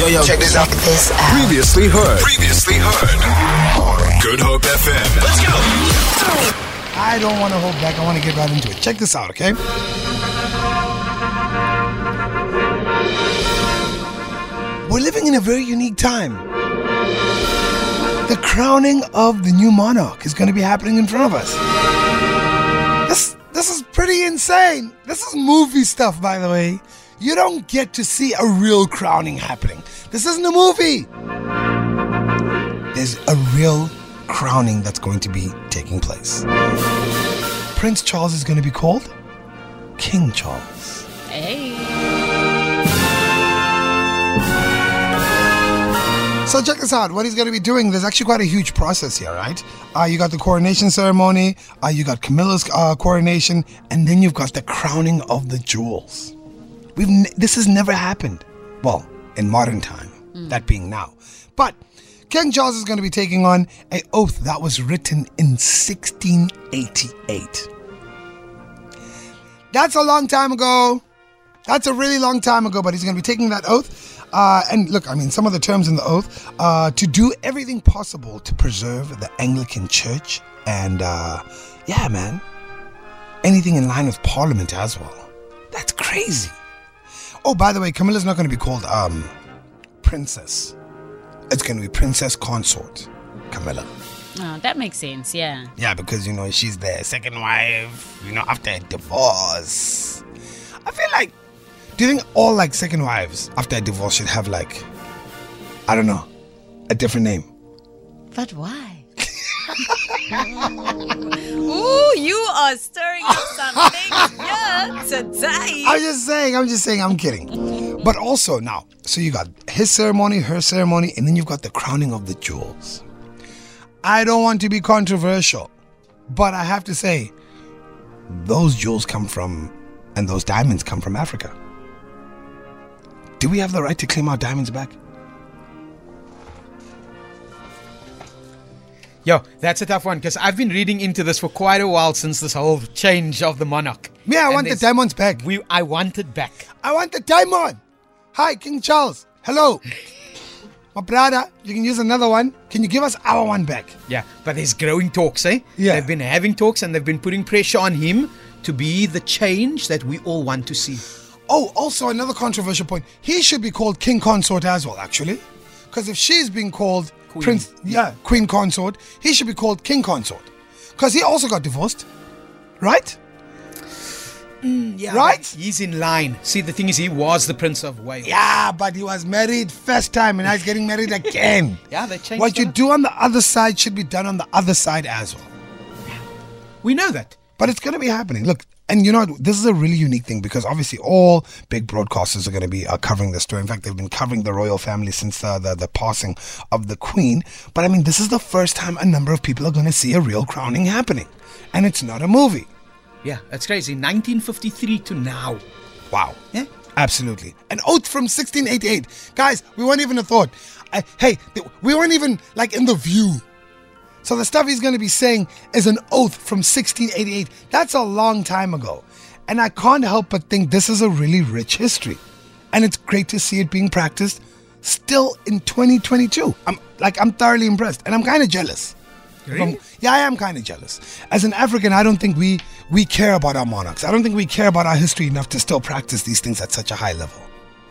Yo, yo, check this out. This out. Previously heard. Previously heard. Good Hope FM. Let's go. I don't want to hold back. I want to get right into it. Check this out, okay? We're living in a very unique time. The crowning of the new monarch is going to be happening in front of us. This this is pretty insane. This is movie stuff, by the way. You don't get to see a real crowning happening. This isn't a movie. There's a real crowning that's going to be taking place. Prince Charles is going to be called King Charles. Hey. So check this out. What he's going to be doing, there's actually quite a huge process here, right? Uh, you got the coronation ceremony, uh, you got Camilla's uh, coronation, and then you've got the crowning of the jewels. We've ne- this has never happened. Well, in modern time, that being now. But King Charles is going to be taking on a oath that was written in 1688. That's a long time ago. That's a really long time ago, but he's going to be taking that oath. Uh, and look, I mean, some of the terms in the oath uh, to do everything possible to preserve the Anglican Church. And uh, yeah, man, anything in line with Parliament as well. That's crazy. Oh, by the way, Camilla's not going to be called um, Princess. It's going to be Princess Consort, Camilla. Oh, that makes sense. Yeah. Yeah, because you know she's the second wife. You know, after a divorce. I feel like. Do you think all like second wives after a divorce should have like, I don't know, a different name? But why? Ooh, you are stirring up something here I'm just saying. I'm just saying. I'm kidding. But also now, so you got his ceremony, her ceremony, and then you've got the crowning of the jewels. I don't want to be controversial, but I have to say, those jewels come from, and those diamonds come from Africa. Do we have the right to claim our diamonds back? Yo, that's a tough one because I've been reading into this for quite a while since this whole change of the monarch. Yeah, I And want the there's- diamonds back. We, I want it back. I want the diamond. Hi, King Charles. Hello. My brother, you can use another one. Can you give us our one back? Yeah, but there's growing talks, eh? Yeah. They've been having talks and they've been putting pressure on him to be the change that we all want to see. Oh, also another controversial point. He should be called King Consort as well, actually. Because if she's being called Queen. Prince, yeah, Queen Consort, he should be called King Consort. Because he also got divorced, right? Mm, yeah, Right? He's in line. See, the thing is, he was the Prince of Wales. Yeah, but he was married first time and now he's getting married again. Yeah, they changed What you do on the other side should be done on the other side as well. We know that. But it's going to be happening. Look, and you know? This is a really unique thing because obviously all big broadcasters are going to be uh, covering this story. In fact, they've been covering the royal family since uh, the, the passing of the Queen. But I mean, this is the first time a number of people are going to see a real crowning happening. And it's not a movie. Yeah, that's crazy. 1953 to now. Wow. Yeah. Absolutely. An oath from 1688. Guys, we weren't even a thought. I, hey, we weren't even like in the view. So the stuff he's going to be saying is an oath from 1688. That's a long time ago. And I can't help but think this is a really rich history. And it's great to see it being practiced still in 2022. I'm like I'm thoroughly impressed and I'm kind of jealous. Really? From- yeah, I am kind of jealous. As an African, I don't think we we care about our monarchs. I don't think we care about our history enough to still practice these things at such a high level.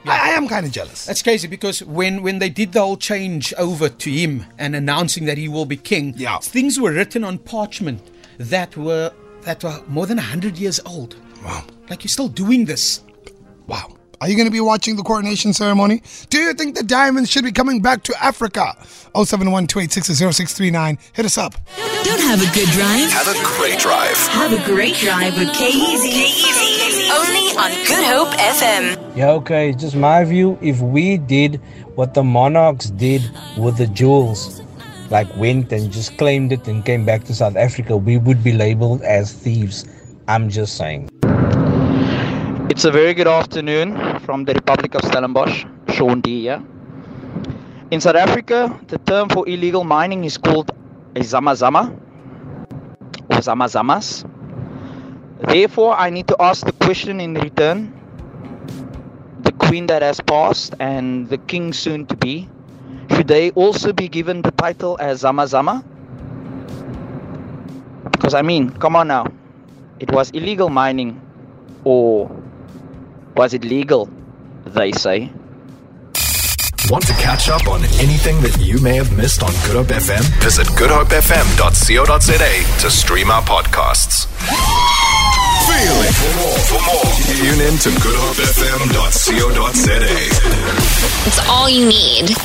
I, I am kind of jealous. That's crazy because when, when they did the whole change over to him and announcing that he will be king, Yeah. things were written on parchment that were that were more than hundred years old. Wow. Like you're still doing this. Wow. Are you going to be watching the coronation ceremony? Do you think the diamonds should be coming back to Africa? 071 Hit us up. Don't have a good drive. Have a great drive. Have a great drive with K-Easy. Only on Good Hope FM. Yeah, okay, just my view. If we did what the monarchs did with the jewels, like went and just claimed it and came back to South Africa, we would be labeled as thieves. I'm just saying. It's a very good afternoon from the Republic of Stellenbosch, Sean D here. In South Africa, the term for illegal mining is called a zamazama or zamazamas. Therefore, I need to ask the question in return. The queen that has passed and the king soon to be, should they also be given the title as Zama Zama? Because I mean, come on now. It was illegal mining or was it legal? They say. Want to catch up on anything that you may have missed on Good Hope FM? Visit goodhopefm.co.za to stream our podcasts. Feel it. For more, for more, tune in to goodhopefm.co.za. It's all you need.